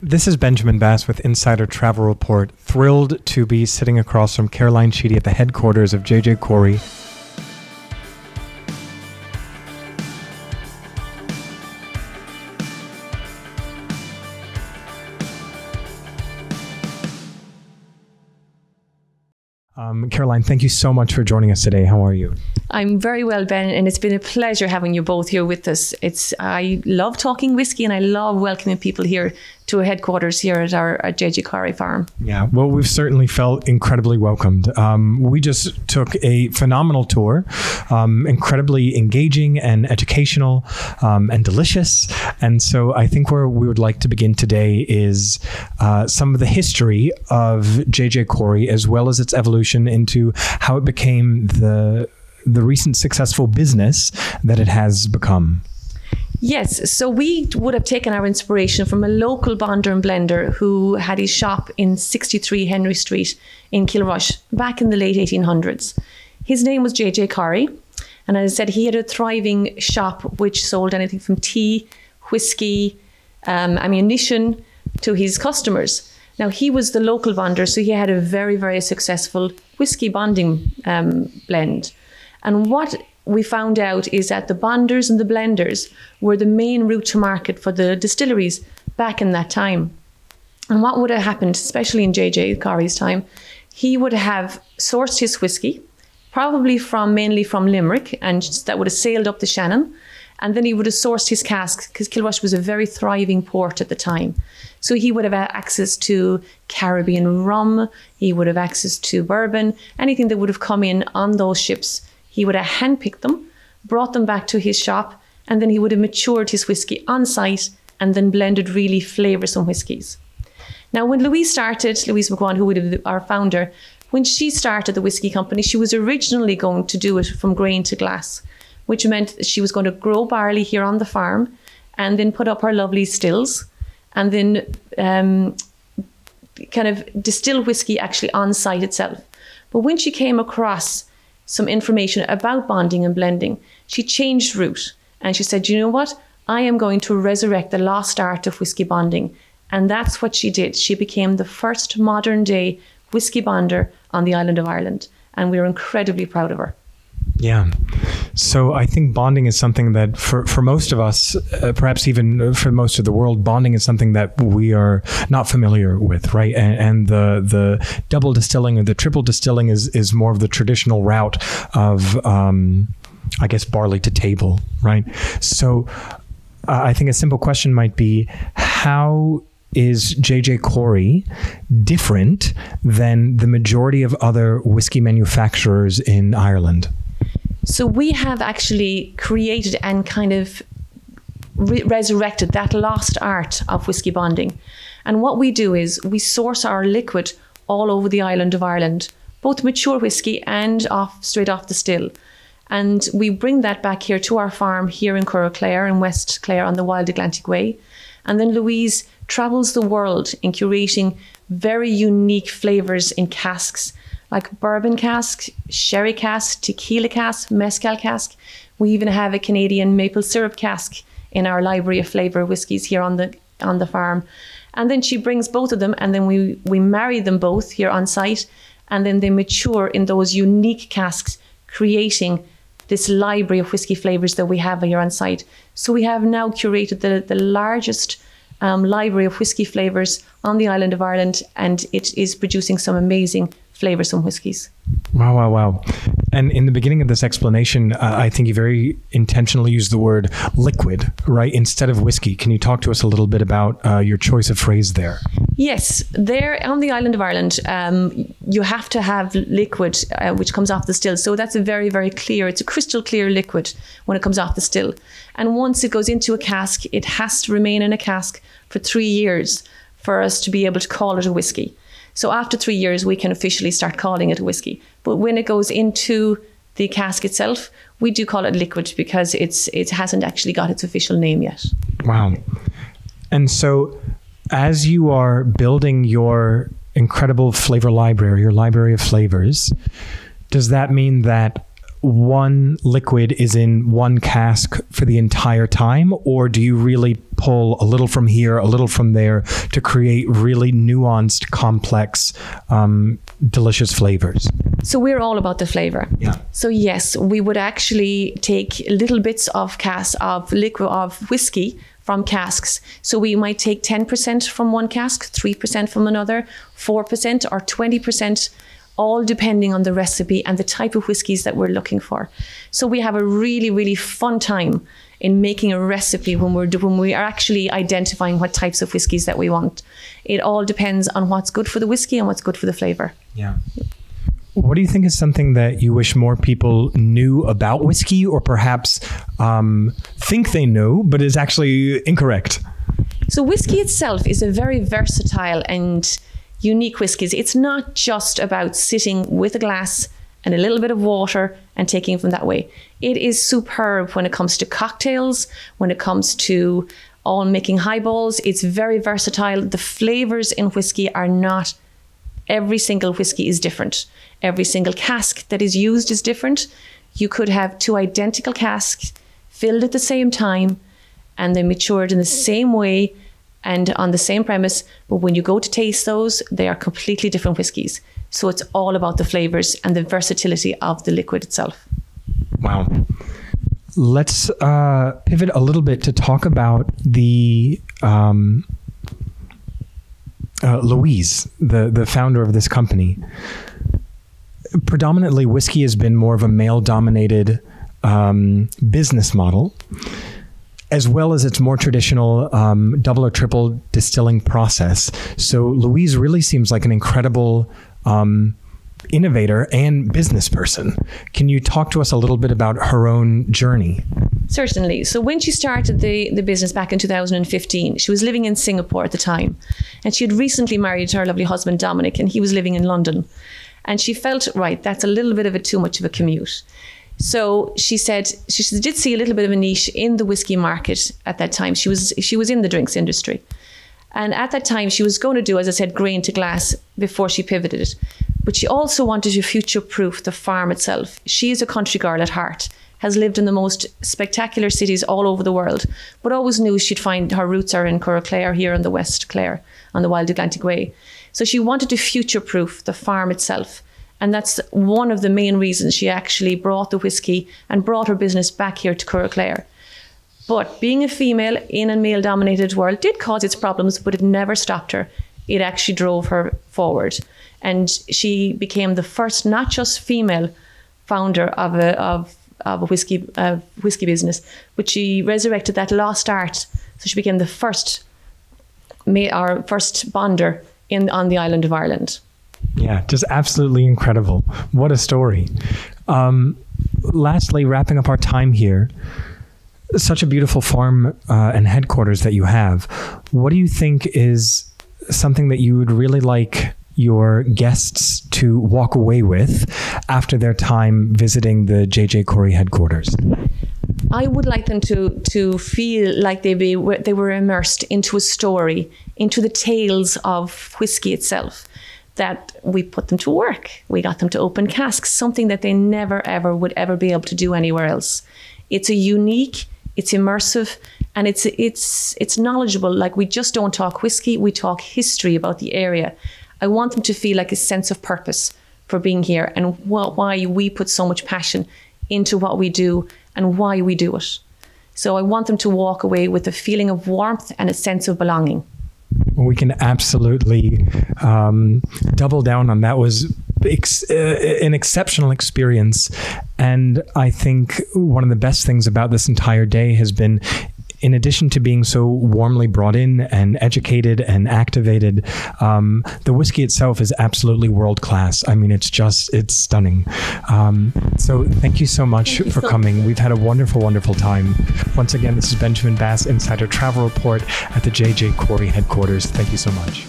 This is Benjamin Bass with Insider Travel Report. Thrilled to be sitting across from Caroline Sheedy at the headquarters of JJ Corry. Um, Caroline, thank you so much for joining us today. How are you? I'm very well, Ben, and it's been a pleasure having you both here with us. It's I love talking whiskey, and I love welcoming people here to headquarters here at our at JJ Corry farm. Yeah, well, we've certainly felt incredibly welcomed. Um, we just took a phenomenal tour, um, incredibly engaging and educational um, and delicious. And so I think where we would like to begin today is uh, some of the history of JJ Corry as well as its evolution into how it became the the recent successful business that it has become. Yes, so we would have taken our inspiration from a local bonder and blender who had his shop in 63 Henry Street in Kilrush back in the late 1800s. His name was JJ Corry, and as I said, he had a thriving shop which sold anything from tea, whiskey, um, ammunition to his customers. Now, he was the local bonder, so he had a very, very successful whiskey bonding um, blend. And what we found out is that the bonders and the blenders were the main route to market for the distilleries back in that time. And what would have happened, especially in JJ Corry's time, he would have sourced his whiskey, probably from mainly from Limerick, and that would have sailed up the Shannon. And then he would have sourced his casks because Kilrush was a very thriving port at the time. So he would have had access to Caribbean rum, he would have access to bourbon, anything that would have come in on those ships he would have handpicked them, brought them back to his shop, and then he would have matured his whiskey on site and then blended really flavoursome whiskies. Now, when Louise started, Louise McGuane, who would have our founder, when she started the whiskey company, she was originally going to do it from grain to glass, which meant that she was going to grow barley here on the farm and then put up her lovely stills and then um, kind of distill whiskey actually on site itself. But when she came across some information about bonding and blending, she changed route and she said, you know what? I am going to resurrect the lost art of whiskey bonding. And that's what she did. She became the first modern day whiskey bonder on the island of Ireland. And we're incredibly proud of her. Yeah. So I think bonding is something that for, for most of us, uh, perhaps even for most of the world, bonding is something that we are not familiar with, right? And, and the the double distilling or the triple distilling is is more of the traditional route of, um, I guess, barley to table, right? So uh, I think a simple question might be how is JJ Corry different than the majority of other whiskey manufacturers in Ireland? So we have actually created and kind of re- resurrected that lost art of whiskey bonding. And what we do is we source our liquid all over the island of Ireland, both mature whiskey and off straight off the still. And we bring that back here to our farm here in Curragh in West Clare on the Wild Atlantic Way. And then Louise travels the world in curating very unique flavors in casks like bourbon cask, sherry cask, tequila cask, mezcal cask. We even have a Canadian maple syrup cask in our library of flavour whiskies here on the on the farm. And then she brings both of them and then we we marry them both here on site and then they mature in those unique casks creating this library of whiskey flavors that we have here on site. So we have now curated the, the largest um, library of whiskey flavors on the island of Ireland, and it is producing some amazing flavoursome whiskies. Wow, wow, wow. And in the beginning of this explanation, uh, I think you very intentionally used the word liquid, right, instead of whiskey. Can you talk to us a little bit about uh, your choice of phrase there? Yes, there on the island of Ireland, um, you have to have liquid uh, which comes off the still. So that's a very, very clear, it's a crystal clear liquid when it comes off the still. And once it goes into a cask, it has to remain in a cask for three years for us to be able to call it a whiskey. So after three years, we can officially start calling it a whiskey. But when it goes into the cask itself, we do call it liquid because it's it hasn't actually got its official name yet. Wow. And so as you are building your incredible flavor library, your library of flavors, does that mean that one liquid is in one cask for the entire time, or do you really pull a little from here, a little from there to create really nuanced, complex, um, delicious flavors? So we're all about the flavor. Yeah. So yes, we would actually take little bits of cask of liquid of whiskey from casks. So we might take 10% from one cask, 3% from another, 4% or 20% all depending on the recipe and the type of whiskies that we're looking for. So we have a really, really fun time in making a recipe when we're when we are actually identifying what types of whiskies that we want. It all depends on what's good for the whiskey and what's good for the flavor. Yeah. What do you think is something that you wish more people knew about whiskey, or perhaps um, think they know, but is actually incorrect? So whiskey itself is a very versatile and unique whiskies. It's not just about sitting with a glass and a little bit of water and taking it from that way. It is superb when it comes to cocktails, when it comes to all making highballs. It's very versatile. The flavors in whiskey are not every single whiskey is different. Every single cask that is used is different. You could have two identical casks filled at the same time and they matured in the same way and on the same premise. But when you go to taste those, they are completely different whiskies. So it's all about the flavors and the versatility of the liquid itself. Wow. Let's uh, pivot a little bit to talk about the um, uh, Louise, the the founder of this company. Predominantly, whiskey has been more of a male-dominated um, business model as well as its more traditional um, double or triple distilling process. So Louise really seems like an incredible um, innovator and business person. Can you talk to us a little bit about her own journey? Certainly. So when she started the, the business back in 2015, she was living in Singapore at the time. And she had recently married her lovely husband, Dominic, and he was living in London. And she felt, right, that's a little bit of a too much of a commute. So she said she did see a little bit of a niche in the whiskey market at that time. She was she was in the drinks industry. And at that time, she was going to do, as I said, grain to glass before she pivoted. It. But she also wanted to future proof the farm itself. She is a country girl at heart, has lived in the most spectacular cities all over the world, but always knew she'd find her roots are in Cooraclare, here on the West Clare, on the Wild Atlantic Way. So she wanted to future proof the farm itself. And that's one of the main reasons she actually brought the whiskey and brought her business back here to Cooraclare. But being a female in a male dominated world did cause its problems, but it never stopped her. It actually drove her forward. And she became the first, not just female founder of a, of, of a whiskey, uh, whiskey business, but she resurrected that lost art. So she became the first, our first bonder in, on the island of Ireland. Yeah, just absolutely incredible. What a story. Um, lastly, wrapping up our time here, such a beautiful farm uh, and headquarters that you have. What do you think is something that you would really like your guests to walk away with after their time visiting the JJ Corry headquarters? I would like them to to feel like they be they were immersed into a story, into the tales of whiskey itself that we put them to work. We got them to open casks, something that they never ever would ever be able to do anywhere else. It's a unique, it's immersive, and it's it's it's knowledgeable. Like we just don't talk whiskey, we talk history about the area. I want them to feel like a sense of purpose for being here and wh- why we put so much passion into what we do and why we do it. So I want them to walk away with a feeling of warmth and a sense of belonging we can absolutely um, double down on. That was ex- uh, an exceptional experience. And i think one of the best things about this entire day has been in addition to being so warmly brought in and educated and activated, um, the whiskey itself is absolutely world class. I mean, it's just, it's stunning. Um, so thank you so much thank for so coming. Much. We've had a wonderful, wonderful time. Once again, this is Benjamin Bass, Insider Travel Report at the JJ Corry headquarters. Thank you so much.